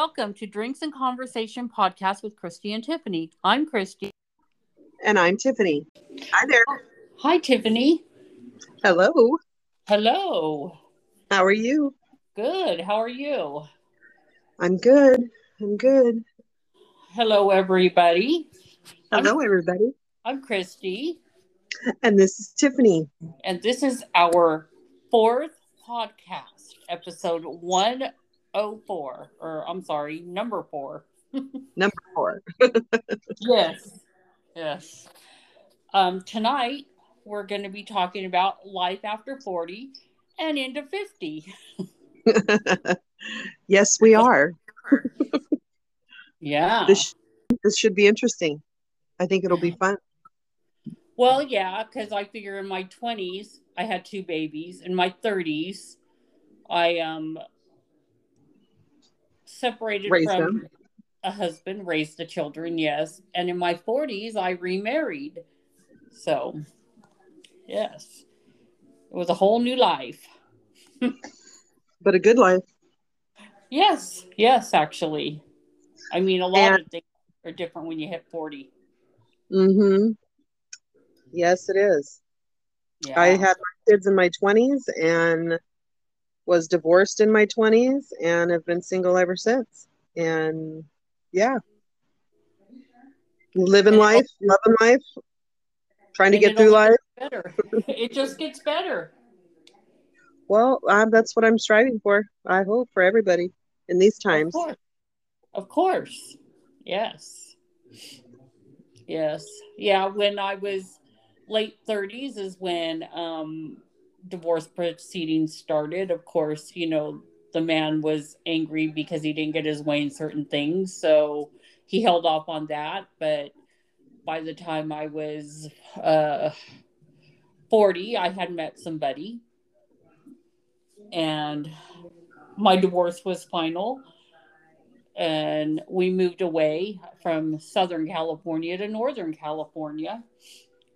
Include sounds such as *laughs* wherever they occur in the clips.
welcome to Drinks and Conversation podcast with Christy and Tiffany. I'm Christy. And I'm Tiffany. Hi there. Hi, Tiffany. Hello. Hello. How are you? Good. How are you? I'm good. I'm good. Hello, everybody. Hello, I'm, everybody. I'm Christy. And this is Tiffany. And this is our fourth podcast, episode 104, or I'm sorry, number four. *laughs* Number four. *laughs* yes. Yes. Um, tonight, we're going to be talking about life after 40 and into 50. *laughs* yes, we are. Yeah. This, this should be interesting. I think it'll be fun. Well, yeah, because I figure in my 20s, I had two babies. In my 30s, I um separated Raised from them. a husband, raised the children, yes. And in my 40s, I remarried. So, yes, it was a whole new life. *laughs* But a good life. Yes, yes, actually. I mean, a lot And- of things are different when you hit 40. Mm-hmm. Yes, it is. Yeah. I had my kids in my 20s and was divorced in my 20s and have been single ever since. And yeah, living And life, loving life, trying to get through life. better. *laughs* it just gets better. Well, um, that's what I'm striving for. I hope for everybody in these times. Of course. Of course. Yes. Yes. Yeah. When I was late 30s is when um, divorce proceedings started. Of course, you know, the man was angry because he didn't get his way in certain things. So he held off on that. But by the time I was uh, 40, I had met somebody. And my divorce was final and we moved away from Southern California to Northern California,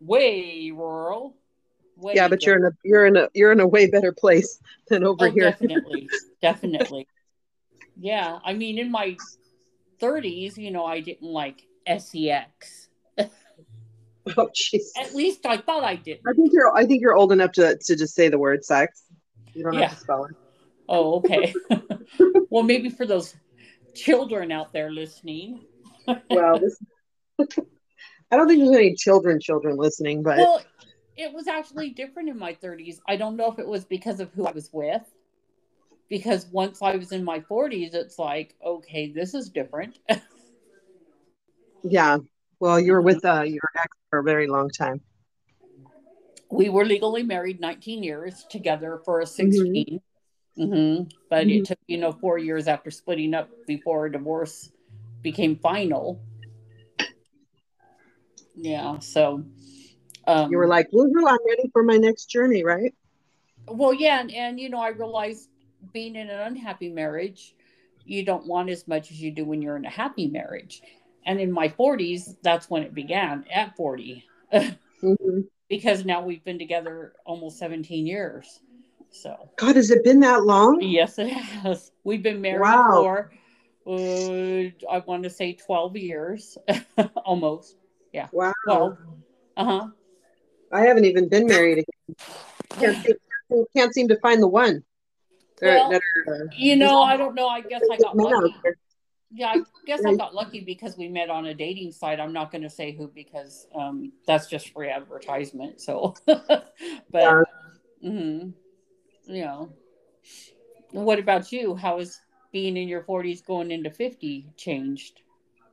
way rural. Way Yeah, but you're in a you're in a you're in a way better place *laughs* than over oh, here. definitely, *laughs* definitely. Yeah, I mean, in my 30s, you know, I didn't like sex. *laughs* Oh, jeez. At least I thought I did. I think you're I think you're old enough to to just say the word sex. You don't Yeah. have to spell it. Oh, okay. well, maybe for those children out there listening. Well, this, I don't think there's any children children listening, but Well, it was actually different in my 30s. I don't know if it was because of who I was with. Because once I was in my 40s, it's like, okay, this is different. yeah. Well, you were with uh, your ex for a very long time. we were legally married 19 years together for a 16. hmm But Mhm. it took, you know, four years after splitting up before a divorce became final. Yeah. So, um, You were like, "Woohoo! I'm ready for my next journey." Right? Well, yeah, and, and you know, I realized being in an unhappy marriage, you don't want as much as you do when you're in a happy marriage. And in my 40s, that's when it began at 40, *laughs* hmm because now we've been together almost 17 years. So, God, has it been that long? yes, it has. We've been married Wow. for, uh, I want to say 12 years, *laughs* almost. Yeah. Wow. 12. Uh huh. I haven't even been *laughs* married again. Can't, seem- can't seem to find the one. Well, that are, uh, You know, I don't know. I guess I got lucky. Yeah, I guess I got lucky because we met on a dating site. I'm not going to say who because um, that's just free advertisement. So, *laughs* but Yeah. mhm, you know, what about you? How is being in your 40s going into 50 changed?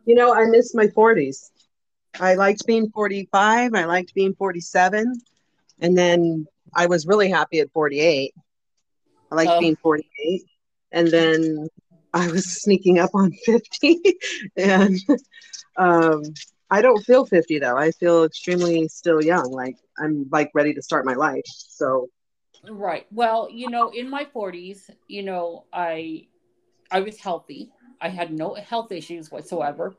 You know, I miss my 40s. I liked being 45. I liked being 47. And then I was really happy at 48. I liked Oh. being 48. And then I was sneaking up on *laughs* 50. and um, I don't feel 50 though. I feel extremely still young. Like I'm like ready to start my life. So, Right. Well, you know, in my 40s, you know, I I was healthy. I had no health issues whatsoever,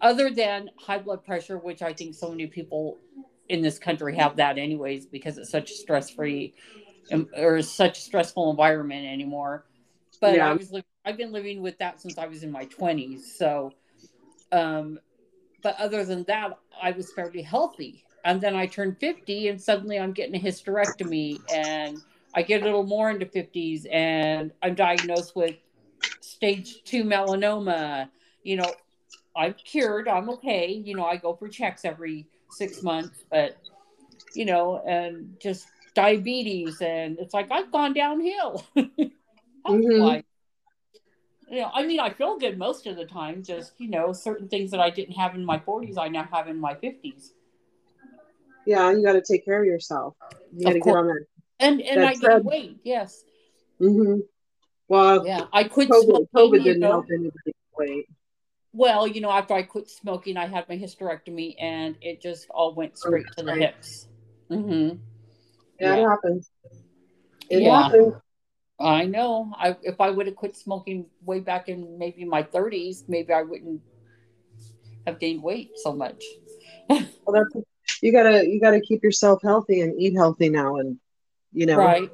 other than high blood pressure, which I think so many people in this country have that anyways because it's such a stress free or such a stressful environment anymore. but Yeah. I was li- I've been living with that since I was in my 20s. So, um, but other than that, I was fairly healthy. And then I turned 50, and suddenly I'm getting a hysterectomy, and I get a little more into 50s, and I'm diagnosed with stage two melanoma. You know, I'm cured. I'm okay. You know, I go for checks every six months, but you know, and just diabetes, and it's like I've gone downhill. *laughs* health-wise. You know, I mean, I feel good most of the time. Just you know, certain things that I didn't have in my 40s, I now have in my 50s, Yeah, you got to take care of yourself. You got to get on that. and and I gained weight. Yes, hmm Well, yeah, I quit COVID, smoking. COVID didn't know. help anybody weight. Well, you know, after I quit smoking, I had my hysterectomy, and it just all went straight to the Right. hips. hmm Yeah, it happens. It Yeah. happens. I know. I if I would have quit smoking way back in maybe my 30s, maybe I wouldn't have gained weight so much. *laughs* Well, that's you gotta you gotta keep yourself healthy and eat healthy now, and you know Right.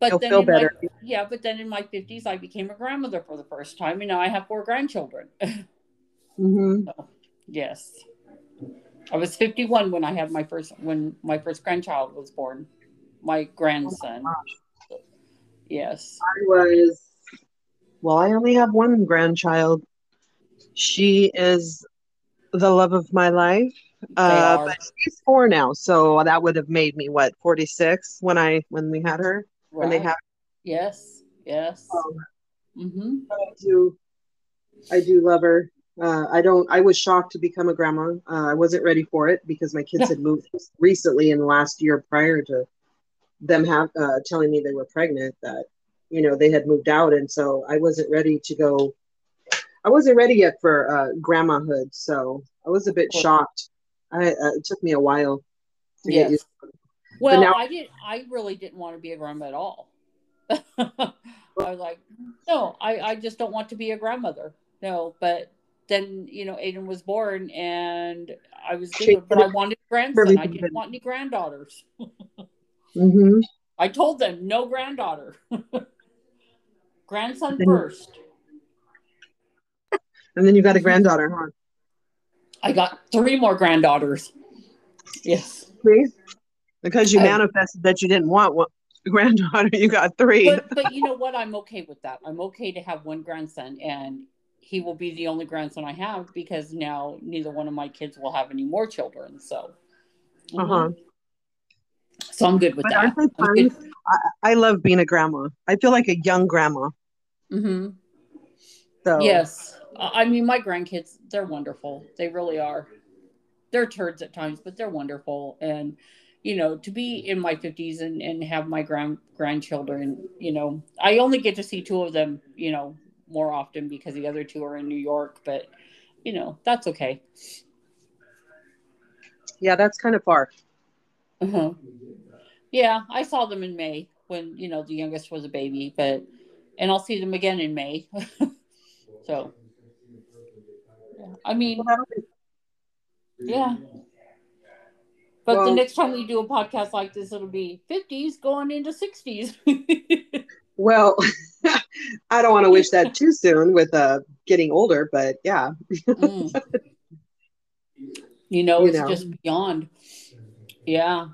But then feel in my, better. yeah, but then in my 50s, I became a grandmother for the first time, and now I have four grandchildren. *laughs* hmm yes. I was 51 when I had my first when my first grandchild was born, my grandson. Yes. I was well. I only have one grandchild. She is the love of my life. Uh, but she's four now, so that would have made me what forty six when I when we had her when they Right. had. Yes. Yes. Um, hmm I do, I do love her. Uh, I don't. I was shocked to become a grandma. Uh, I wasn't ready for it because my kids *laughs* had moved recently in the last year prior to them have uh, telling me they were pregnant. That you know they had moved out, and so I wasn't ready to go. I wasn't ready yet for uh, grandmahood, so I was a bit Cool. shocked. I uh, it took me a while to Yes. get used. Well, now- I did. I really didn't want to be a grandma at all. *laughs* I was like, no, I, I just don't want to be a grandmother. No, but then you know, Aiden was born, and I was good, but I wanted grandson. I didn't want any granddaughters. *laughs* hmm I told them no granddaughter. *laughs* Grandson Then- first. *laughs* And then you got a granddaughter, huh? I got three more granddaughters. Yes. See? Because you I- manifested that you didn't want one granddaughter, you got three. but but you know what? I'm okay with that. I'm okay to have one grandson, and he will be the only grandson I have because now neither one of my kids will have any more children. So, Mhm. Uh-huh. so I'm good with But that. good. I love being a grandma. I feel like a young grandma. Mhm. So Yes, I I mean my grandkids. They're wonderful. They really are. They're turds at times, but they're wonderful. And you know, to be in my 50s and, and have my grand grandchildren, you know, I only get to see two of them, you know, more often because the other two are in New York, but you know, that's okay. yeah, that's kind of far. Uh-huh. Yeah, I saw them in May when, you know, the youngest was a baby, but and I'll see them again in May. *laughs* so yeah. I mean, Well, yeah. But the next time we do a podcast like this, it'll be 50s going into 60s. *laughs* Well, *laughs* I don't want to wish that too soon with uh getting older, but yeah. Mm. You know, You it's know. just beyond. Yeah.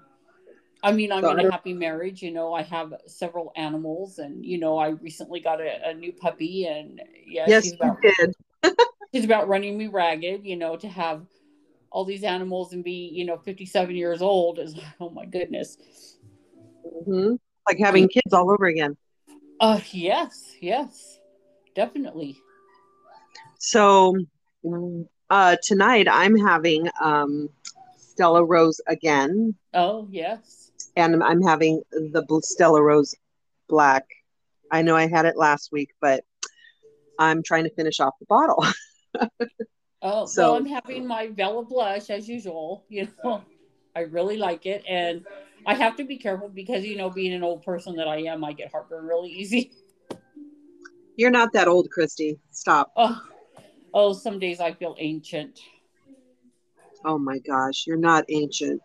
I mean, I'm So in a happy marriage. You know, I have several animals, and you know, I recently got a, a new puppy, and yeah, yes, she's about did. *laughs* she's about running me ragged. You know, to have all these animals and be you know 57 years old is oh my goodness. hmm Like having kids all over again. Uh, yes, yes, definitely. So uh tonight I'm having um Stella Rosa again, Oh yes. and I'm having the Stella Rosa Black. I know I had it last week, but I'm trying to finish off the bottle. *laughs* Oh, So- well, I'm having my Bella blush as usual. You know, I really like it, and I have to be careful because you know, being an old person that I am, I get heartburn really easy. *laughs* You're not that old, Christy. Stop. Oh, oh, some days I feel ancient. Oh my gosh, you're not ancient.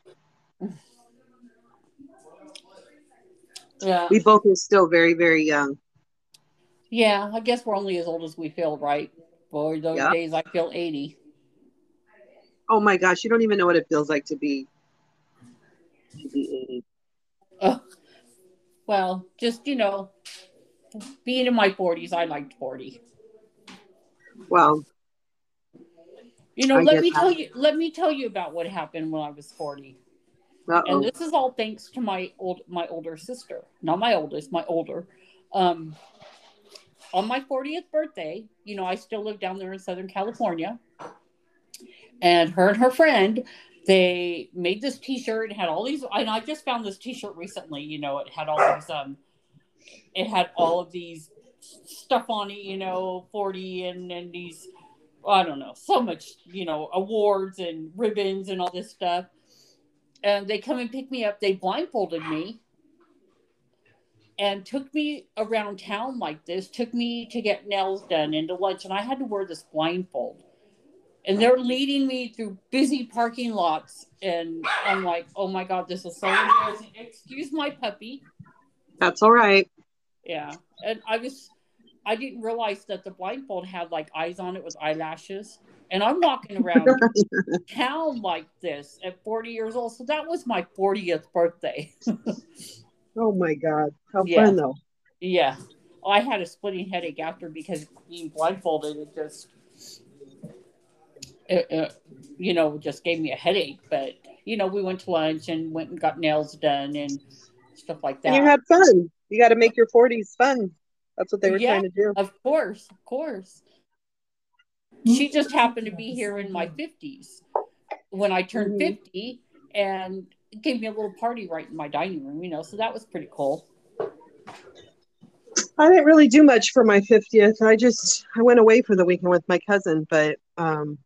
Yeah, We both are still very, very young. Yeah, I guess we're only as old as we feel, right? Boy, those Yeah. days I feel 80. Oh my gosh, you don't even know what it feels like to be to be 80. Ugh. well, just, you know, being in my 40s, I liked 40. Well, You know, I let me that. tell you let me tell you about what happened when I was 40. And uh-oh. this is all thanks to my old my older sister. Not my oldest, my older. Um on my 40th birthday, you know, I still live down there in Southern California. And her and her friend, they made this t-shirt, had all these and I just found this t-shirt recently, you know, it had all these um it had all of these stuff on it, you know, 40 and and these I don't know, so much, you know, awards and ribbons and all this stuff. And they come and pick me up. They blindfolded me and took me around town like this, took me to get nails done and to lunch. And I had to wear this blindfold. And they're leading me through busy parking lots. And I'm like, oh my God, this is so embarrassing. Excuse my puppy. That's all right. Yeah. And I was, I didn't realize that the blindfold had like eyes on it with eyelashes. And I'm walking around *laughs* town like this at 40 years old. So that was my 40th birthday. *laughs* Oh my God. How Yeah. fun though. yeah. Oh, I had a splitting headache after because being blindfolded, it just, it, it, you know, just gave me a headache. But, you know, we went to lunch and went and got nails done and stuff like that. And you had fun. You got to make your 40s fun. That's what they were Yeah. trying to do. Of course, of course. She just happened to be here in my 50s when I turned Mhm. 50 and gave me a little party right in my dining room, you know, so that was pretty cool. I didn't really do much for my 50th. I just I went away for the weekend with my cousin, but um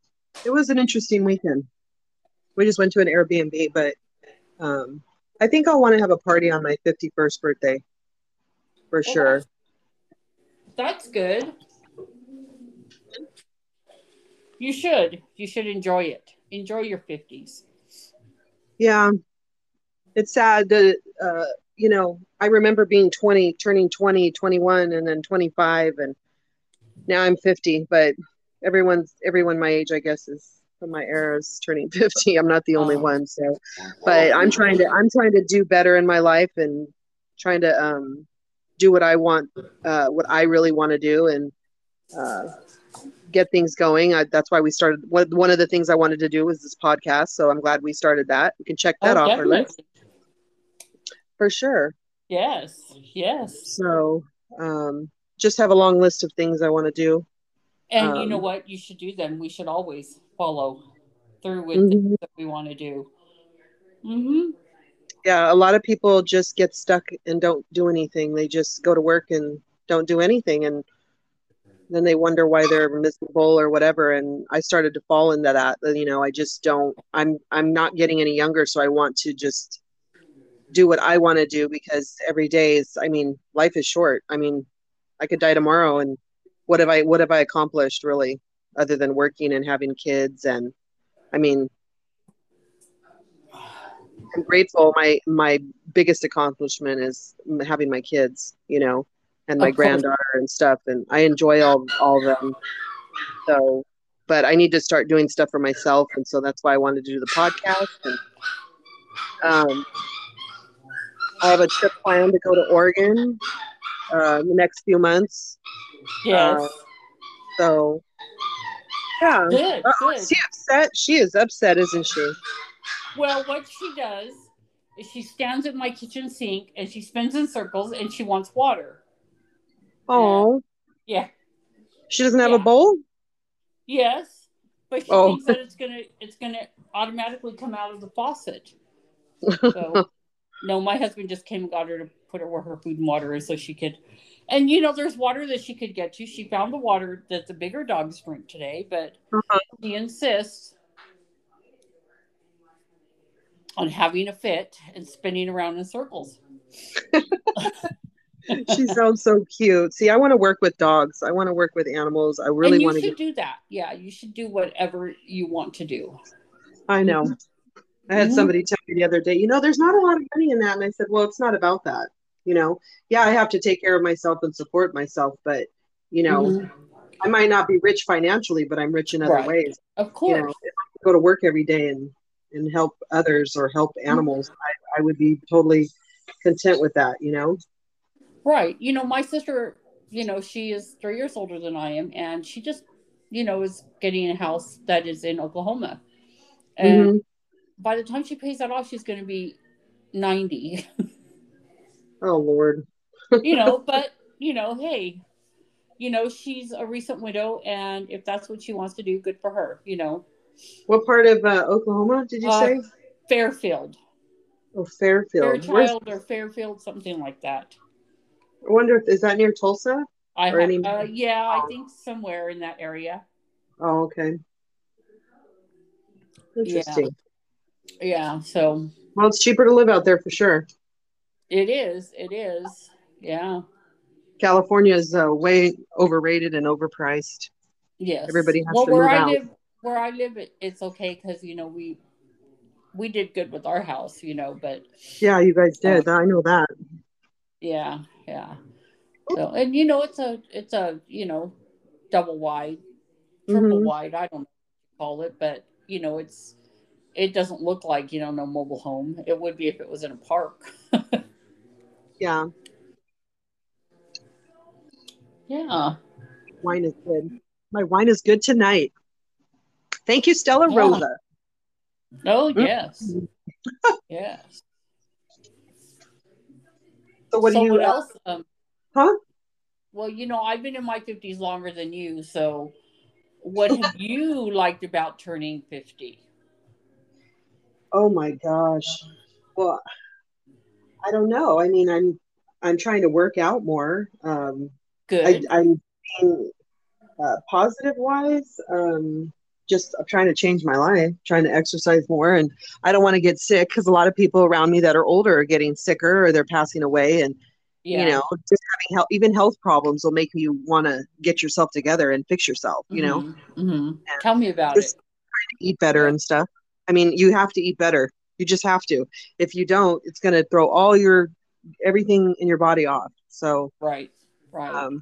it was an interesting weekend. We just went to an Airbnb, but um I think I'll want to have a party on my 51st birthday. For sure. That's good. You should. You should enjoy it. Enjoy your 50s. Yeah. It's sad that uh you know, I remember being 20, turning 20, 21 and then 25 and now I'm 50, but everyone's everyone my age I guess is from my era is turning *laughs* 50. I'm not the only Oh. one, so but I'm trying to I'm trying to do better in my life and trying to um do what I want uh what I really want to do and uh get things going. I, that's why we started one, one of the things I wanted to do was this podcast, so I'm glad we started that. We can check that Oh, off our list for sure. Yes. Yes. So um just have a long list of things I want to do. And you know Um, what you should do then? We should always follow through with things that we want to do. hmm Yeah, a lot of people just get stuck and don't do anything. They just go to work and don't do anything and then they wonder why they're miserable or whatever and I started to fall into that. You know, I just don't I'm I'm not getting any younger so I want to just do what I want to do because every day is I mean, life is short. I mean, I could die tomorrow and what have I what have I accomplished really other than working and having kids and I mean I'm grateful. My my biggest accomplishment is having my kids, you know, and my granddaughter and stuff, and I enjoy all all of them. So, but I need to start doing stuff for myself, and so that's why I wanted to do the podcast. And um, I have a trip planned to go to Oregon uh, in the next few months. Yes. Uh, So, yeah. good. Uh-oh, Good. is she upset? She is upset, isn't she? Well, what she does is she stands at my kitchen sink and she spins in circles and she wants water. Oh, Yeah. she doesn't have Yeah. a bowl. Yes. But she Oh. thinks that it's gonna it's gonna automatically come out of the faucet. So *laughs* no, my husband just came and got her to put her where her food and water is so she could and you know there's water that she could get to. She found the water that the bigger dogs drink today, but Uh-huh. he insists on having a fit and spinning around in circles. *laughs* she sounds so cute. See, I want to work with dogs. I want to work with animals. I really want to get. do that. Yeah, you should do whatever you want to do. I know. I had Mhm. somebody tell me the other day, you know, there's not a lot of money in that, and I said, well, it's not about that. You know, yeah, I have to take care of myself and support myself, but You know, mm-hmm. I might not be rich financially, but I'm rich in other right. ways. Of course. You know, if I go to work every day and and help others or help mm-hmm. animals, I, I would be totally content with that. You know. Right. You know, my sister, you know, she is three years older than I am, and she just, you know, is getting a house that is in Oklahoma. And mm-hmm. by the time she pays that off, she's going to be 90. *laughs* oh, Lord. *laughs* you know, but, you know, hey, you know, she's a recent widow, and if that's what she wants to do, good for her, you know. What part of uh, Oklahoma did you uh, say? Fairfield. Oh, Fairfield. Fairchild Where's... or Fairfield, something like that. I wonder if is that near Tulsa? I have, any... uh, yeah, I think somewhere in that area. Oh, okay. Interesting. Yeah. yeah. So. Well, it's cheaper to live out there for sure. It is. It is. Yeah. California is uh, way overrated and overpriced. Yes. Everybody has well, to move I out. Live, where I live, it, it's okay because you know we we did good with our house, you know, but yeah, you guys did. Uh, I know that. Yeah, yeah. So, and you know, it's a it's a you know double wide, triple mm-hmm. wide. I don't call it, but you know, it's it doesn't look like you know no mobile home. It would be if it was in a park. *laughs* yeah. Yeah. Wine is good. My wine is good tonight. Thank you, Stella yeah. Rosa. Oh yes, *laughs* yes. So what so do you? What uh, else? Um, huh? Well, you know, I've been in my fifties longer than you. So, what have *laughs* you liked about turning fifty? Oh my gosh. Well, I don't know. I mean, I'm I'm trying to work out more. Um, Good. I, am being uh, positive wise. Um, just I'm trying to change my life, trying to exercise more, and I don't want to get sick because a lot of people around me that are older are getting sicker or they're passing away, and yeah. you know, just having health, even health problems will make you want to get yourself together and fix yourself. You mm-hmm. know, mm-hmm. Tell me about it. eat better yeah. and stuff. I mean, you have to eat better. You just have to. If you don't, it's going to throw all your everything in your body off. So right, right. Um,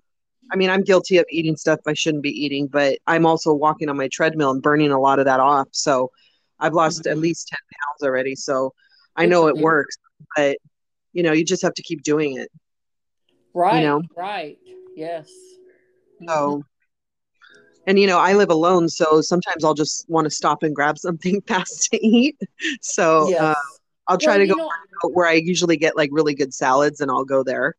I mean, I'm guilty of eating stuff I shouldn't be eating, but I'm also walking on my treadmill and burning a lot of that off. So I've lost mm-hmm. at least 10 pounds already. So I know it works, but you know, you just have to keep doing it. Right. You know? Right. Yes. So. And you know, I live alone. So sometimes I'll just want to stop and grab something *laughs* fast to eat. So yes. uh, I'll try well, to go know, where I usually get like really good salads and I'll go there.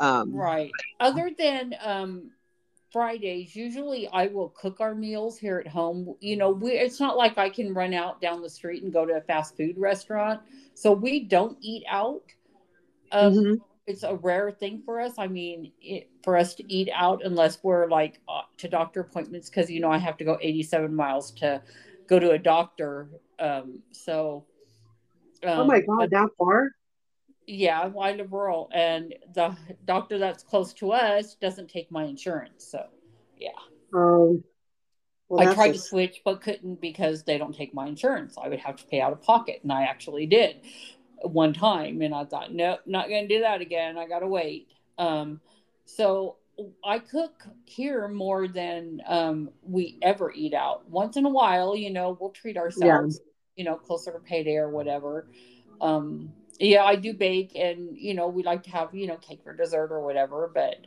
Um, right. Other than um, Fridays, usually I will cook our meals here at home. You know, we it's not like I can run out down the street and go to a fast food restaurant. So we don't eat out. Um, mm-hmm. It's a rare thing for us. I mean, it, for us to eat out unless we're like uh, to doctor appointments because you know I have to go 87 miles to go to a doctor. Um, so. Um, oh my god, that far! yeah, I live rural, and the doctor that's close to us doesn't take my insurance. So, yeah. Um, well, I tried to switch, but couldn't because they don't take my insurance. I would have to pay out of pocket, and I actually did one time, and I thought, nope, not going to do that again. I got to wait. Um, so I cook here more than um, we ever eat out. Once in a while, you know, we'll treat ourselves, yeah. you know, closer to payday or whatever. Um, yeah, I do bake and you know, we like to have, you know, cake for dessert or whatever, but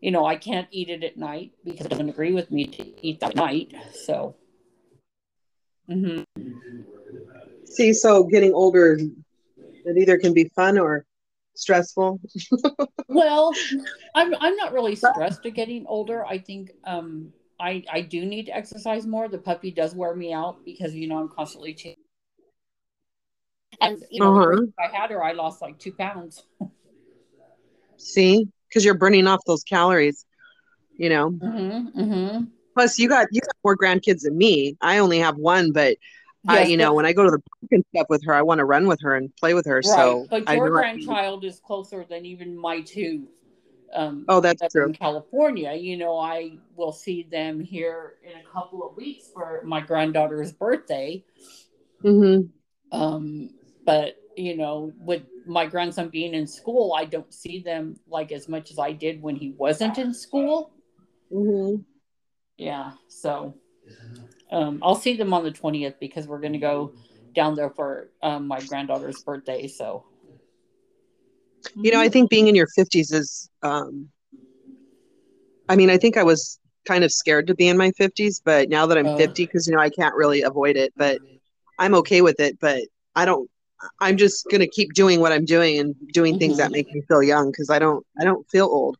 you know, I can't eat it at night because it doesn't agree with me to eat that night. So mm-hmm. see, so getting older it either can be fun or stressful. *laughs* well, I'm I'm not really stressed at getting older. I think um I I do need to exercise more. The puppy does wear me out because you know I'm constantly changing and you know, uh-huh. I had her, I lost like two pounds. See, because you're burning off those calories, you know. Mm-hmm, mm-hmm. Plus, you got you got more grandkids than me. I only have one, but yes, I, you know, when I go to the park and stuff with her, I want to run with her and play with her. Right. So, but your grandchild is closer than even my two. Um, oh, that's, that's true. In California, you know, I will see them here in a couple of weeks for my granddaughter's birthday. Mm-hmm. Um, but you know with my grandson being in school i don't see them like as much as i did when he wasn't in school Mm-hmm. Yeah. So um, I'll see them on the 20th because we're going to go down there for um, my granddaughter's birthday. So, you know, I think being in your 50s is, um, I mean, I think I was kind of scared to be in my 50s, but now that I'm Oh. 50, because, you know, I can't really avoid it, but I'm okay with it. But I don't, I'm just going to keep doing what I'm doing and doing things that Mhm. make me feel young because I don't, I don't feel old.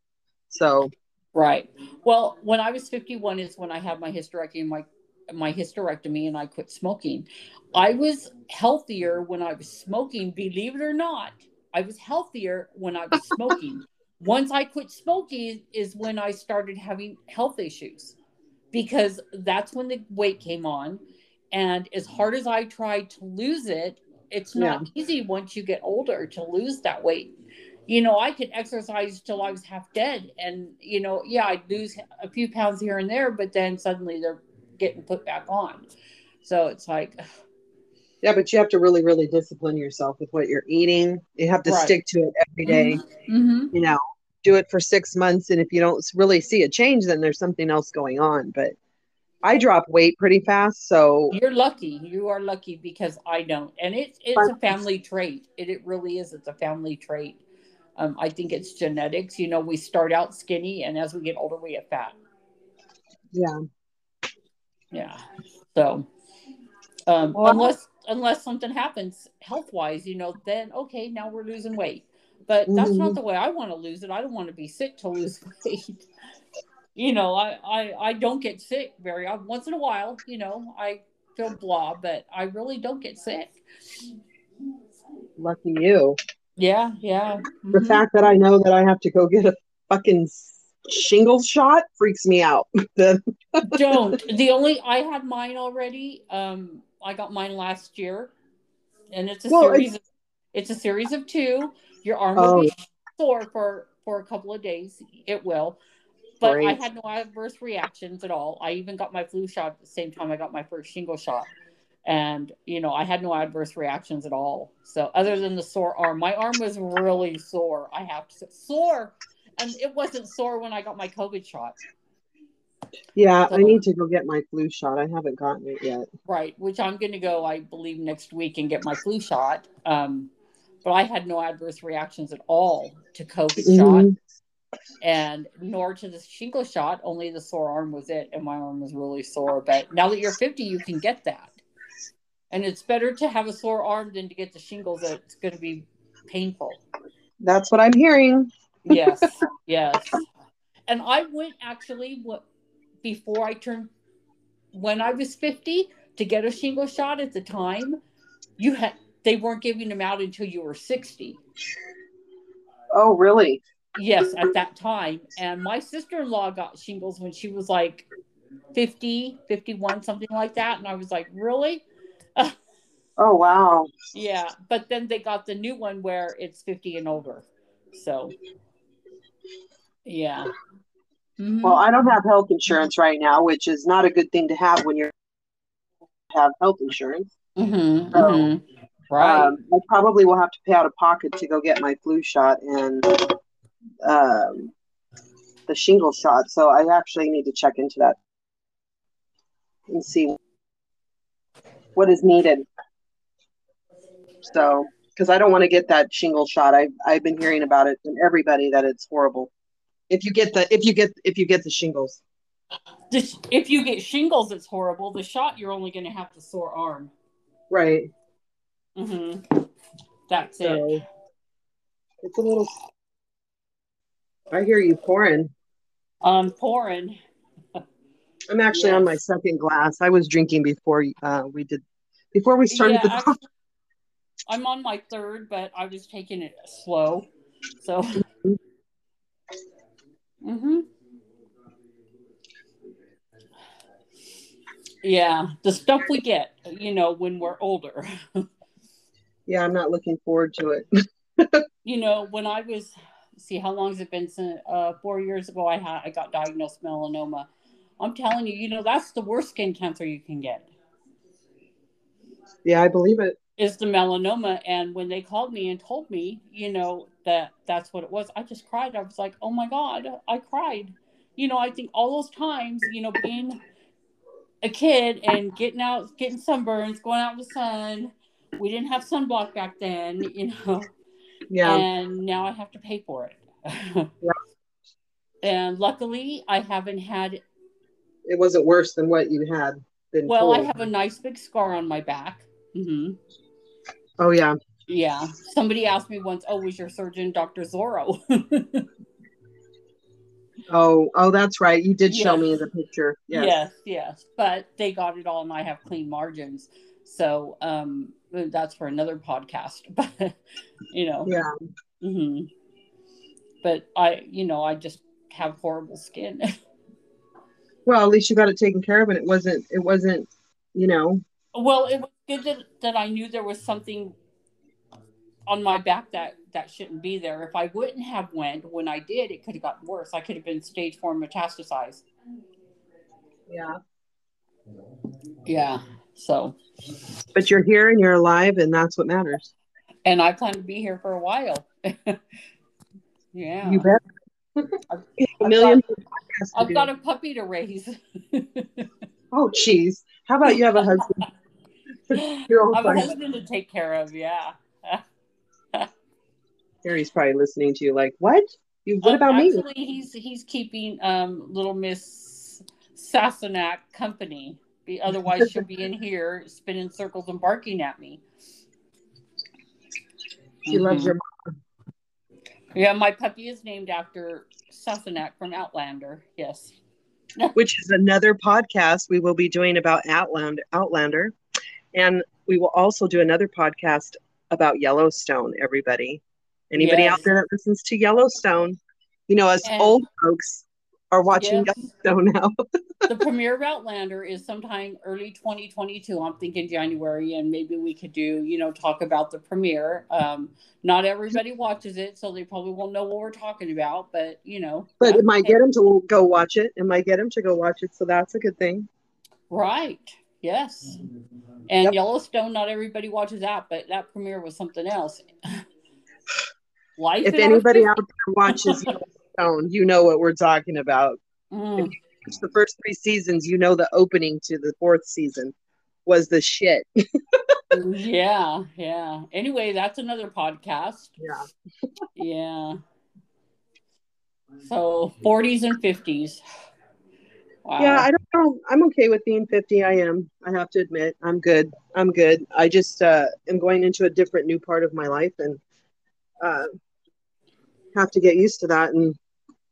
So, right. Well, when I was 51 is when I had my hysterectomy, my my hysterectomy, and I quit smoking. I was healthier when I was smoking. Believe it or not, I was healthier when I was smoking. *laughs* Once I quit smoking is when I started having health issues because that's when the weight came on. And as hard as I tried to lose it, it's not easy once you get older to lose that weight. You know, I could exercise till I was half dead. And, you know, yeah, I'd lose a few pounds here and there, but then suddenly they're getting put back on. So it's like, *sighs* yeah, but you have to really, really discipline yourself with what you're eating. You have to Right. stick to it every day. hmm you know, do it for six months. And if you don't really see a change, then there's something else going on. But I drop weight pretty fast. So, you're lucky. You are lucky because I don't. And it's it's a family trait. It, it really is. It's a family trait. Um, I think it's genetics. You know, we start out skinny, and as we get older, we get fat. yeah. Yeah. So, um, Well, unless unless something happens health wise, you know, then okay, now we're losing weight. But that's not Mhm. the way I want to lose it. I don't want to be sick to lose *laughs* weight. you know, I, I I don't get sick very often. Once in a while, you know, I feel blah, but I really don't get sick. Lucky you. Yeah, yeah. The Mhm. fact that I know that I have to go get a fucking shingles shot freaks me out. *laughs* Don't. The only I had mine already. Um, I got mine last year, and it's a Well, series. Of, it's a series of two. Your arm will Oh. be sore for for a couple of days. It will, but I had no adverse reactions at all. I even got my flu shot at the same time I got my first shingle shot, and you know I had no adverse reactions at all. So other than the sore arm, my arm was really sore. I have to say, sore, and it wasn't sore when I got my COVID shot. yeah, I need to go get my flu shot. I haven't gotten it yet. Right, which I'm going to go, I believe, next week and get my flu shot. Um, but I had no adverse reactions at all to COVID shot, Mhm. and nor to the shingle shot. Only the sore arm was it, and my arm was really sore. But now that you're 50, you can get that, and it's better to have a sore arm than to get the shingles. That's going to be painful. That's what I'm hearing. Yes, *laughs* yes. And I went actually what before I turned when I was 50 to get a shingle shot at the time, you had they weren't giving them out until you were 60. Oh, really? Yes, at that time. And my sister-in-law got shingles when she was like 50, 51, something like that. And I was like, really? *laughs* Oh, wow. Yeah. But then they got the new one where it's 50 and over. So yeah. Mhm. Well, I don't have health insurance right now, which is not a good thing to have when you're have health insurance. Mhm, So, mhm. Right. Um, I probably will have to pay out of pocket to go get my flu shot and um, the shingle shot. So I actually need to check into that and see what is needed. So, because I don't want to get that shingle shot. I've I've been hearing about it from everybody that it's horrible. If you get the if you get if you get the shingles, The if you get shingles, it's horrible. The shot, you're only going to have the sore arm. right? hmm That's it. It's a little. I hear you pouring. I'm pouring. I'm actually on my second glass. I was drinking before uh, we did, before we started Yeah, the actually, *laughs* I'm on my third, but I was taking it slow. So. *laughs* hmm Yeah, the stuff we get, you know, when we're older. *laughs* Yeah, I'm not looking forward to it. *laughs* you know, when I was, see, how long has it been since uh, four years ago? I had I got diagnosed melanoma. I'm telling you, you know, that's the worst skin cancer you can get Yeah, I believe it. Is the melanoma. And when they called me and told me, you know, that that's what it was, I just cried. I was like, oh my god, I cried. you know, I think all those times, you know, being a kid and getting out, getting sunburns, going out in the sun. We didn't have sunblock back then, *laughs* you know. Yeah. And now I have to pay for it. Yeah. And luckily, I haven't had. It wasn't worse than what you had been Well, I have a nice big scar on my back. hmm Oh yeah. Yeah. Somebody asked me once, "Oh, was your surgeon Dr. Zorro?" *laughs* Oh, oh, that's right. You did show me the picture. Yes. yes, yes. But they got it all, and I have clean margins. So um, that's for another podcast. *laughs* But you know, Yeah. hmm But I, you know, I just have horrible skin. *laughs* Well, at least you got it taken care of, and it wasn't. It wasn't. You know. well, it was good that, that I knew there was something on my back that that shouldn't be there. If I wouldn't have went when I did, it could have gotten worse. I could have been stage four metastasized. Yeah. Yeah. So, But you're here and you're alive, and that's what matters. and I plan to be here for a while. *laughs* yeah. You bet. I've- *laughs* a million. podcasts to I've got a puppy to raise. *laughs* Oh, geez. How about you have a husband? *laughs* You're all I have a husband to take care of. Yeah. *laughs* Harry's probably listening to you, like, what? You? What Um, about me? He's he's keeping um little Miss Sassenach company. Be, otherwise, she'll be in *laughs* here spinning circles and barking at me. She loves Mhm. your. Mom. Yeah, my puppy is named after Sassenach from Outlander. Yes. which is another podcast we will be doing about Outlander, Outlander. And we will also do another podcast about Yellowstone, everybody. Anybody Yes. out there that listens to Yellowstone, you know, us And- old folks are watching Yes. Yellowstone now. *laughs* the premiere of Outlander is sometime early 2022. I'm thinking January, and maybe we could do, you know, talk about the premiere. Um, not everybody watches it, so they probably won't know what we're talking about, but you know, but it might get them to go watch it. It might get them to go watch it. So that's a good thing. right. Yes, and Yep. Yellowstone. Not everybody watches that, but that premiere was something else. *laughs* Life. If anybody out there watches *laughs* Yellowstone, you know what we're talking about. Mm, the first three seasons, you know the opening to the fourth season was the shit. *laughs* yeah, yeah. Anyway, that's another podcast. Yeah. Yeah. So 40s and 50s. Wow. Yeah, I don't know. I'm okay with being 50. I am. I have to admit, I'm good. I'm good. I just uh, am going into a different new part of my life and uh, have to get used to that and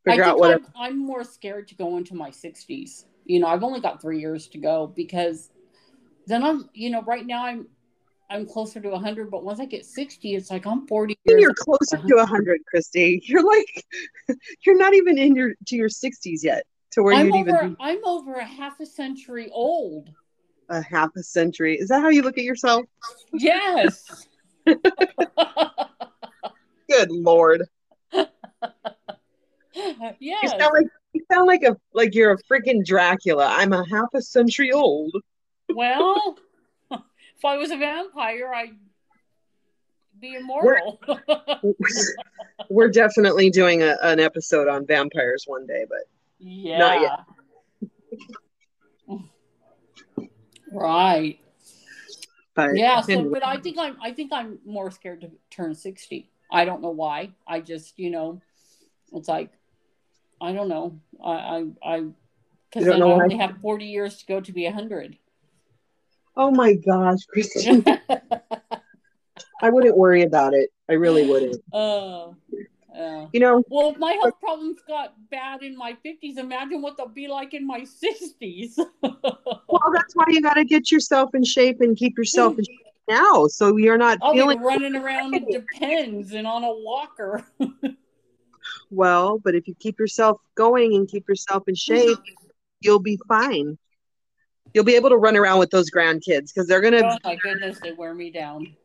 figure out what. I'm, I'm more scared to go into my 60s. You know, I've only got three years to go because then I'm, you know, right now I'm I'm closer to 100, but once I get 60, it's like I'm 40 years. You're closer to 100, Christy. You're like, *laughs* you're not even in your to your 60s yet, to where I'm you'd over, even be I'm over a half a century old. a half a century. Is that how you look at yourself? Yes. *laughs* Good lord. yes. *laughs* You sound like you sound like a like you're a freaking Dracula. I'm a half a century old. Well, *laughs* if I was a vampire, I'd be immortal. We're definitely doing a, an episode on vampires one day, but yeah. yet. *laughs* Right. but Yeah. So, anyway. but I think I'm. I think I'm more scared to turn sixty. I don't know why. I just, you know, it's like, I don't know. I, I, I, because don't I know why? only have forty years to go to be hundred. oh my gosh, Christy, *laughs* I wouldn't worry about it. I really wouldn't. Oh. Yeah. You know, Well, my health problems got bad in my 50s, imagine what they'll be like in my *laughs* 60s. well, that's why you got to get yourself in shape and keep yourself in shape *laughs* now, so you're not I'll feeling running around in Depends and on a walker. *laughs* well. But if you keep yourself going and keep yourself in shape, you'll be fine. You'll be able to run around with those grandkids because they're gonna Oh my goodness, they wear me down.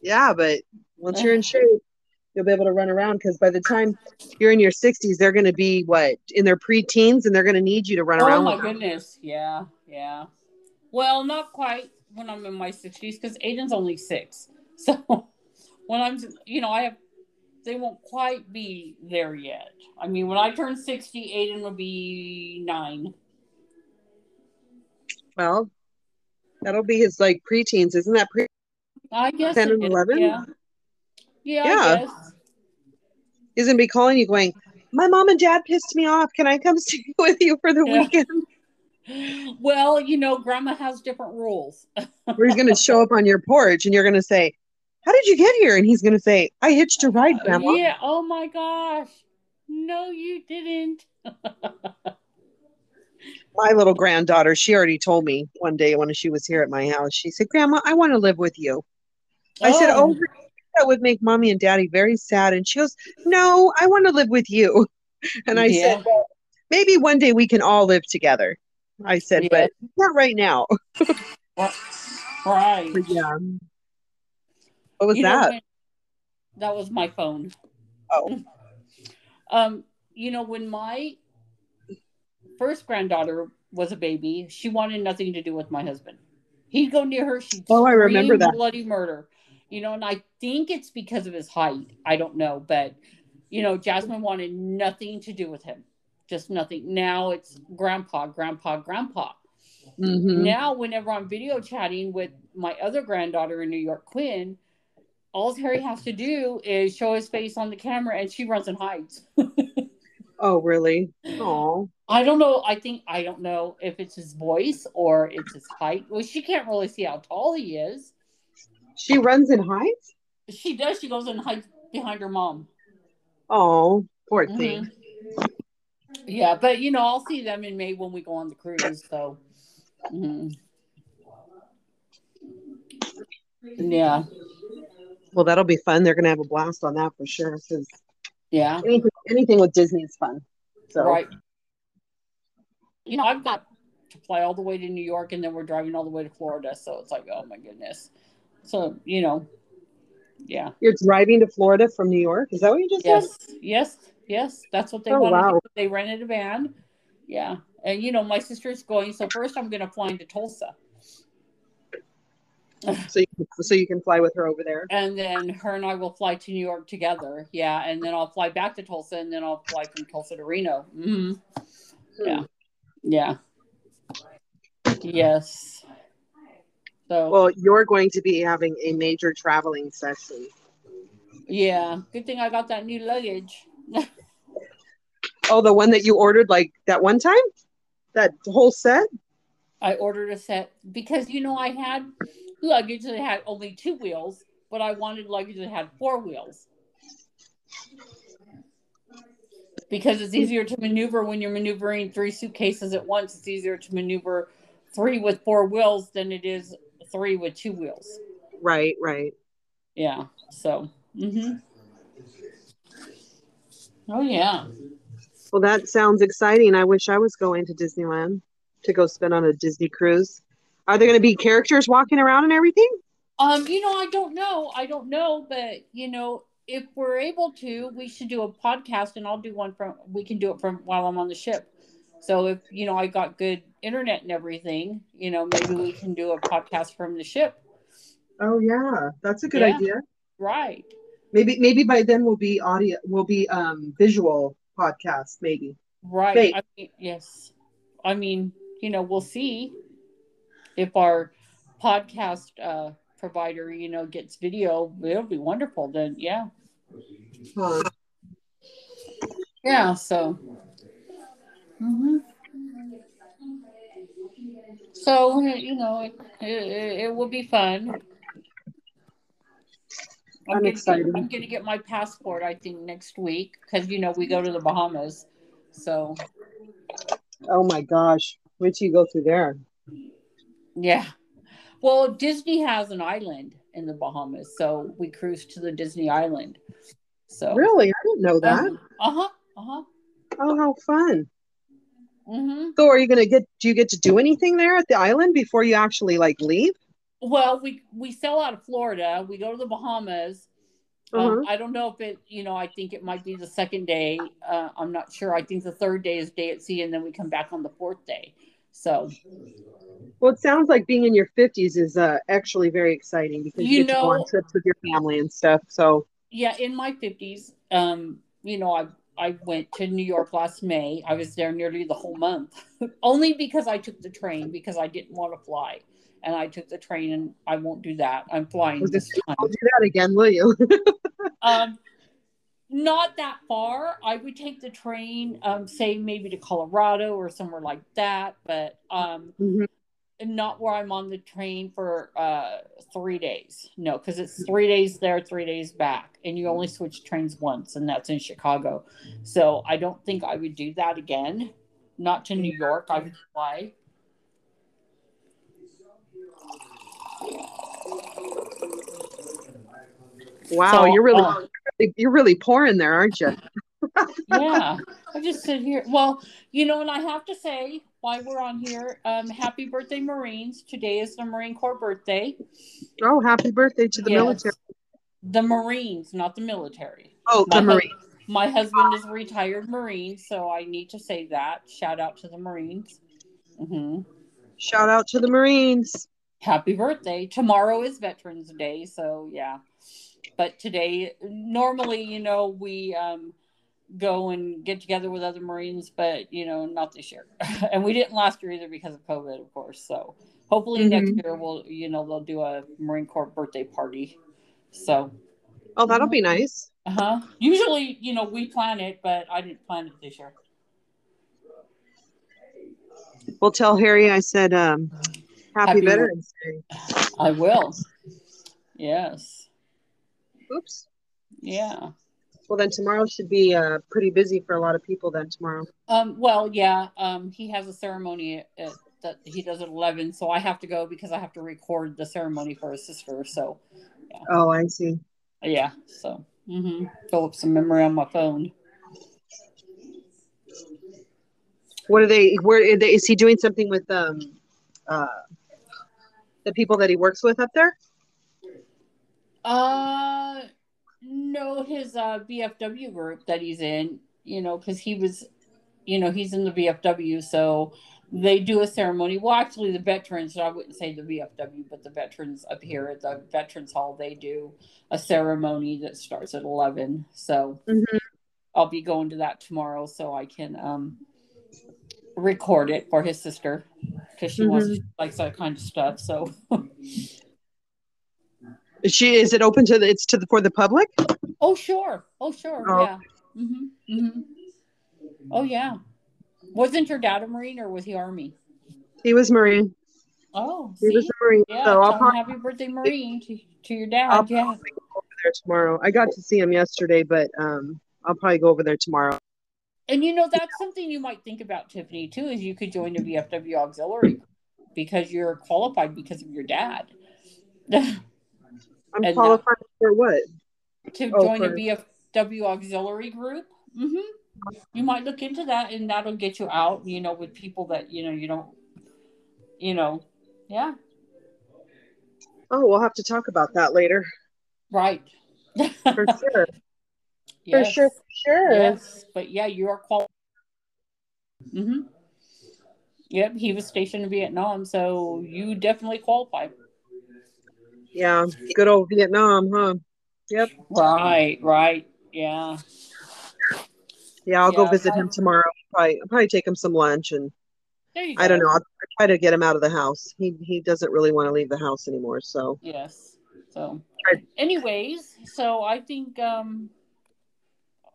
Yeah, but once you're in shape, you'll be able to run around because by the time you're in your 60s, they're going to be what in their preteens and they're going to need you to run Oh around. my with them. goodness, yeah, yeah. Well, not quite when I'm in my 60s because Aiden's only six. *laughs* So when I'm, you know, I have they won't quite be there yet. I mean, when I turn 60, Aiden will be nine. Well, that'll be his like preteens, isn't that pre? I guess 10 and 11? Yeah. Yeah, Yeah. He's gonna be calling you, going, "My mom and dad pissed me off. Can I come *laughs* stay with you for the Yeah. weekend?" *laughs* Well, you know, grandma has different rules. *laughs* Where he's gonna show up on your porch, and you're gonna say, "How did you get here?" And he's gonna say, "I hitched a ride, uh, Grandma." Yeah. Oh my gosh. No, you didn't. My little granddaughter, she already told me one day when she was here at my house. She said, "Grandma, I want to live with you." I said, "Oh, that would make mommy and daddy very sad." And she goes, "No, I want to live with you." *laughs* And I Yeah. said, well, "Maybe one day we can all live together." I said, Yeah. "But not right now." *laughs* Right. But yeah. What was You that? that was my phone. Oh. *laughs* Um, you know, when my first granddaughter was a baby, she wanted nothing to do with my husband. He'd go near her, she'd Oh, I remember that. bloody murder. You know, and I think it's because of his height. I don't know, but you know, Jasmine wanted nothing to do with him. Just nothing. Now it's grandpa, grandpa, grandpa. Mhm. Now, whenever I'm video chatting with my other granddaughter in New York, Quinn, all Harry has to do is show his face on the camera and she runs and hides. *laughs* Oh, really? Oh, I don't know. I think, I don't know if it's his voice or it's his height. Well, she can't really see how tall he is. She runs and hides. She does. She goes and hides behind her mom. Oh, poor thing. Mhm. Yeah, but you know, I'll see them in May when we go on the cruise. So, mhm. yeah, Well, that'll be fun. They're gonna have a blast on that for sure. Because yeah. anything, anything with Disney is fun. So Right. You know, I've got to fly all the way to New York and then we're driving all the way to Florida. So it's like, oh my goodness. So, you know, yeah. you're driving to Florida from New York. Is that what you just said? Yes, yes, yes. That's what they Oh, wanted. wow. They rented a van. Yeah. And, you know, my sister's going. So first I'm going to fly into Tulsa. So you can, so you can fly with her over there. And then her and I will fly to New York together. Yeah. And then I'll fly back to Tulsa and then I'll fly from Tulsa to Reno. hmm Yeah. Yeah. Yes. So, Well, you're going to be having a major traveling session. yeah. Good thing I got that new luggage. Oh, the one that you ordered like that one time? That whole set? I ordered a set because, you know, I had luggage that had only two wheels, but I wanted luggage that had four wheels. Because it's easier to maneuver when you're maneuvering three suitcases at once. It's easier to maneuver three with four wheels than it is three with two wheels. Right, right. Yeah. So, mm-hmm. oh, yeah. Well, that sounds exciting. I wish I was going to Disneyland to go spend on a Disney cruise. Are there going to be characters walking around and everything? Um, you know, I don't know. I don't know, but you know, if we're able to, we should do a podcast and I'll do one from we can do it from while I'm on the ship. So if you know I got good internet and everything, you know, maybe we can do a podcast from the ship. Oh yeah, that's a good Yeah. idea. Right. Maybe maybe by then we'll be audio, we'll be um visual podcast. Maybe. Right. I mean, yes. I mean, you know, we'll see if our podcast uh provider, you know, gets video, it'll be wonderful then, yeah. Huh. Yeah, so. Hmm So you know, it, it, it will be fun. I'm gonna excited. Get, I'm gonna get my passport. I think next week because you know we go to the Bahamas. So Oh my gosh, till you go through there. yeah, well Disney has an island in the Bahamas, so we cruise to the Disney island. So Really, I didn't know that. Uh huh. Uh huh. Oh, how fun! Hmm So, are you gonna get? Do you get to do anything there at the island before you actually like leave? Well, we we sail out of Florida. We go to the Bahamas. Uh-huh. Um, I don't know if it, you know, I think it might be the second day. Uh, I'm not sure. I think the third day is day at sea, and then we come back on the fourth day. So, Well, it sounds like being in your fifties is uh, actually very exciting because you, You to go on know- trips with your family and stuff. So, yeah, in my fifties, um, you know, I I went to New York last May. I was there nearly the whole month, *laughs* only because I took the train because I didn't want to fly, and I took the train, and I won't do that. I'm flying this time. I'll do that again, will you? *laughs* um, not that far. I would take the train, um, say maybe to Colorado or somewhere like that, but um, Mhm. Not where I'm on the train for uh, three days. No, because it's three days there, three days back, and you only switch trains once, and that's in Chicago. So I don't think I would do that again. Not to New York. I would fly. Wow, So, you're really uh, you're really pouring there, aren't you? *laughs* yeah, I just sit here. Well, you know, and I have to say, while we're on here, um, happy birthday, Marines! Today is the Marine Corps birthday. Oh, happy birthday to the Yes. military. The Marines, not the military. Oh, My the hus- Marine. My husband is a retired Marine, so I need to say that. Shout out to the Marines. hmm Shout out to the Marines. Happy birthday. Tomorrow is Veterans Day, so yeah. But today, normally, you know, we um, go and get together with other Marines, but, you know, not this year. *laughs* and we didn't last year either because of COVID, of course. So hopefully next Mhm. year we'll, you know, they'll do a Marine Corps birthday party. So, Oh, that'll be nice. uh huh. Usually, you know, we plan it, but I didn't plan it this year. We'll tell Harry I said um happy, Happy Veterans Day. I will. Yes. Oops. Yeah. Well, then tomorrow should be uh, pretty busy for a lot of people. Then tomorrow. Um, well, yeah. Um, he has a ceremony at, at, that he does at eleven, so I have to go because I have to record the ceremony for his sister. So, Oh, I see. yeah. So, hmm fill up some memory on my phone. What are they? Where are they, is he doing something with um uh the people that he works with up there? Uh, no, his uh VFW group that he's in. You know, because he was, you know, he's in the VFW, so they do a ceremony. Well, actually, the veterans. I wouldn't say the VFW, but the veterans up here at the Veterans Hall, they do a ceremony that starts at eleven. So Mhm. I'll be going to that tomorrow, so I can um record it for his sister because she wants likes that kind of stuff. So *laughs* Is she? Is it open to the? It's to the for the public? Oh sure. Oh sure. Oh. Yeah. hmm Mm-hmm. Oh yeah. Wasn't your dad a Marine or was he Army? He was Marine. Oh, He see? was a Marine. yeah. so I'll probably happy birthday, Marine, to, to your dad. I'll yeah. probably go over there tomorrow. I got to see him yesterday, but um, I'll probably go over there tomorrow. And you know that's something you might think about, Tiffany, too, is you could join the VFW auxiliary because you're qualified because of your dad. *laughs* to I'm And qualified for what? Oh, join for- a VFW auxiliary group. hmm You might look into that, and that'll get you out. You know, with people that you know you don't. You know, yeah. Oh, we'll have to talk about that later. Right. For *laughs* sure. yes. For sure. For sure. Yes. But yeah, you are qualified. Mm-hmm. Yep, he was stationed in Vietnam, so you definitely qualify. Yeah. Good old Vietnam, huh? Yep. Right, right. Yeah. Yeah, I'll go visit I- him tomorrow. Probably, I'll probably take him some lunch, and I don't know. I'll try to get him out of the house. He he doesn't really want to leave the house anymore. So Yes. So Right. anyways, so I think um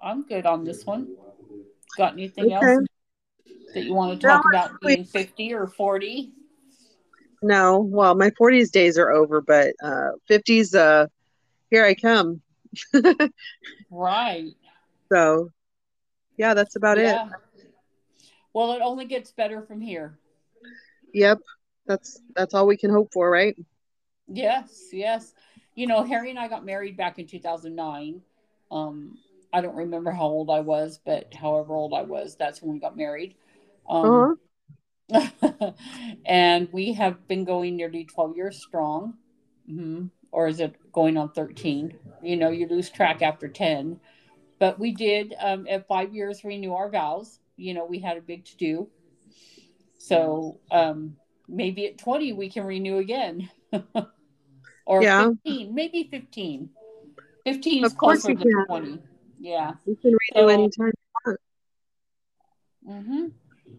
I'm good on this one. Got anything Okay. else that you want to No, talk about actually- being 50 or 40? No, well, my 40s days are over, but uh, 50s, uh, here I come. *laughs* Right. So, yeah, that's about it. Well, it only gets better from here. Yep, that's that's all we can hope for, right? Yes, yes. You know, Harry and I got married back in 2009. Um, I don't remember how old I was, but however old I was, that's when we got married. Uh-huh. *laughs* And we have been going nearly 12 years strong. hmm Or is it going on 13? You know, you lose track after 10. But we did, um, at five years, renew our vows. You know, we had a big to do. So um, maybe at 20, we can renew again. *laughs* or Yeah. 15, maybe 15. 15 is Of course closer you to 20. Yeah. You can renew So- anytime. hmm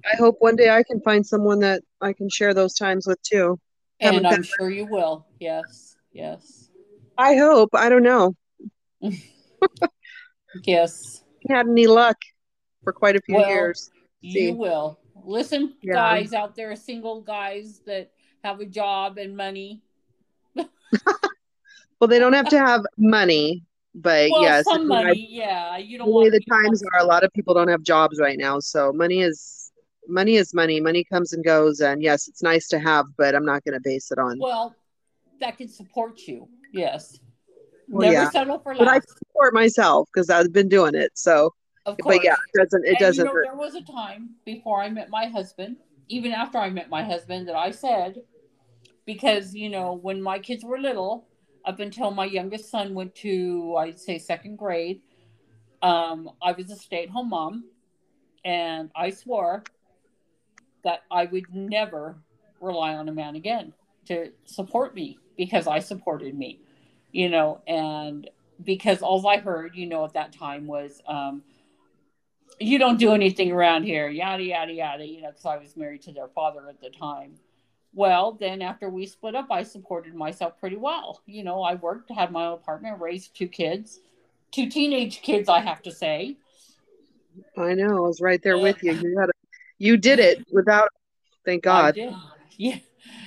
I hope one day I can find someone that I can share those times with too. And I'm sure you will. Yes. Yes. I hope. I don't know. *laughs* Yes. Had any luck for quite a few Well, years. You will. Listen, Yeah. guys out there, single guys that have a job and money. *laughs* Well, they don't have to have money, but Well, yes, some you- I- money, yeah. You don't the way want the times are, a lot of people don't have jobs right now. So money is money is money. Money comes and goes, and yes, it's nice to have, but I'm not going to base it on. Well, that can support you. Yes. Well, Never yeah. settle for less. But I support myself because I've been doing it. So, of course. but yeah, it doesn't it And, doesn't You know, there was a time before I met my husband, even after I met my husband, that I said, because you know, when my kids were little, up until my youngest son went to, I'd say, second grade, um, I was a stay-at-home mom, and I swore that I would never rely on a man again to support me because I supported me, you know, and because all I heard, you know, at that time was, um, you don't do anything around here, yada, yada, yada, you know, because I was married to their father at the time. Well, then after we split up, I supported myself pretty well. You know, I worked, had my own apartment, raised two kids, two teenage kids, I have to say. I know. I was right there with you. You had a, you did it without. Thank I God. Yeah.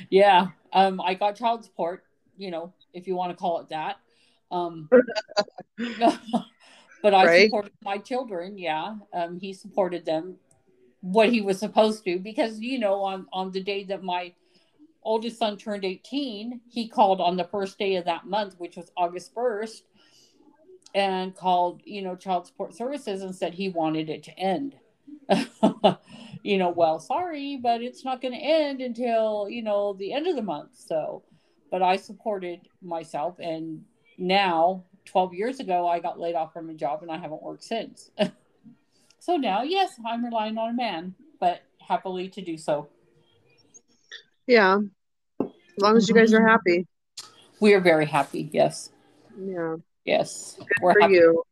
Yeah. Um, I got child support, you know, if you want to call it that. Um, *laughs* but I Right. supported my children. Yeah. Um, he supported them what he was supposed to because, you know, on, on the day that my oldest son turned 18, he called on the first day of that month, which was August 1st, and called, you know, child support services and said he wanted it to end. *laughs* you know, well, sorry, but it's not going to end until, you know, the end of the month. So, but I supported myself. And now, 12 years ago, I got laid off from a job and I haven't worked since. *laughs* so now, yes, I'm relying on a man, but happily to do so. Yeah. As long as you guys are happy. We are very happy. Yes. Yeah. Yes. We're For happy. you.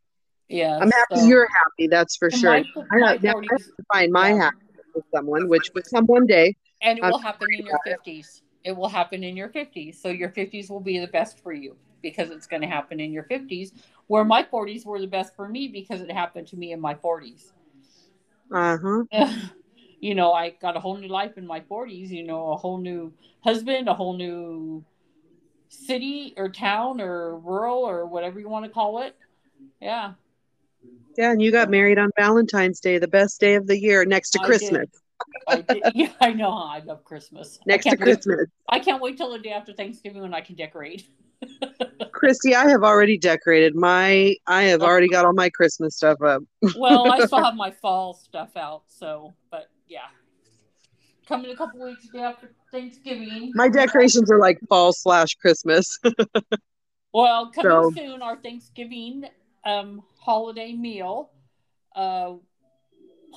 Yeah. I'm happy so- you're happy. That's for sure. I my have, now I have to find my yeah. With someone, which will come one day. And it I'm will happen in your sorry 50s. It will happen in your 50s. So your 50s will be the best for you because it's going to happen in your 50s, where my 40s were the best for me because it happened to me in my 40s. Uh huh. you know, I got a whole new life in my 40s, you know, a whole new husband, a whole new city or town or rural or whatever you want to call it. Yeah. Yeah, and you got married on Valentine's Day, the best day of the year, next to I Christmas. I did. *laughs* yeah, I know. I love Christmas. Next to can't wait- Christmas. I can't wait till the day after Thanksgiving when I can decorate. *laughs* Christy, I have already decorated my I have already got all my Christmas stuff up. Well, I still *laughs* have my fall stuff out, so but yeah. Coming a couple weeks day after Thanksgiving. My decorations are like fall slash Christmas. Well, coming So- soon, our Thanksgiving um, holiday meal uh,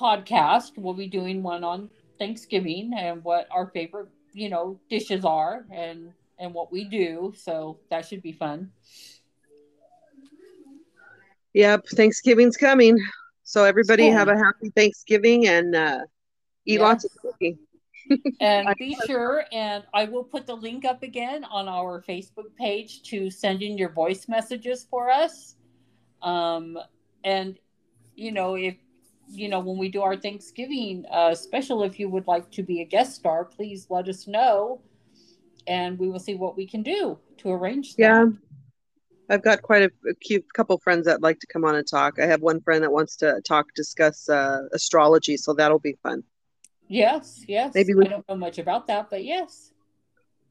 podcast. We'll be doing one on Thanksgiving and what our favorite, you know, dishes are and and what we do. So that should be fun. yep, Thanksgiving's coming. So everybody have a happy Thanksgiving and uh eat lots of Yes. cookie. *laughs* And be sure, and I will put the link up again on our Facebook page to send in your voice messages for us. Um, and, you know, if, you know, when we do our Thanksgiving uh, special, if you would like to be a guest star, please let us know. And we will see what we can do to arrange that. Yeah. I've got quite a, a cute couple friends that like to come on and talk. I have one friend that wants to talk, discuss uh, astrology, so that'll be fun. Yes, yes. Maybe we- I don't know much about that, but yes.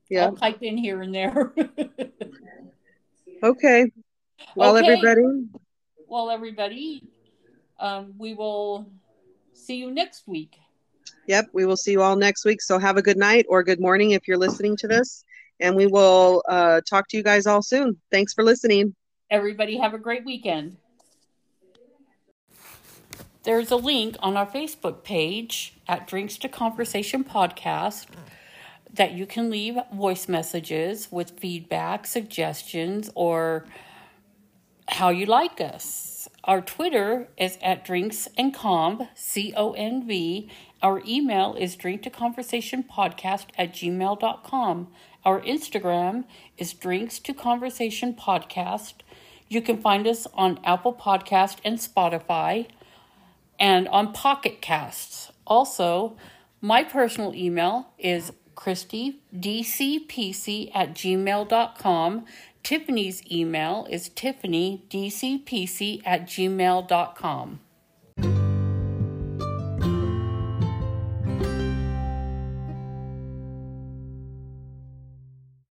Yeah. I'll pipe in here and there. *laughs* Okay. Well, Okay. everybody, Well, everybody, um, we will see you next week. Yep, we will see you all next week. So have a good night or good morning if you're listening to this. And we will uh, talk to you guys all soon. Thanks for listening. Everybody, have a great weekend. There's a link on our Facebook page at Drinks to Conversation Podcast that you can leave voice messages with feedback, suggestions, or how you like us. Our Twitter is at drinks and comb, C O N V. Our email is drink to conversation podcast at gmail.com. Our Instagram is drinks to conversation podcast. You can find us on Apple Podcast and Spotify and on Pocket Casts. Also, my personal email is christydcpc at gmail.com. Tiffany's email is tiffanydcpc at gmail.com.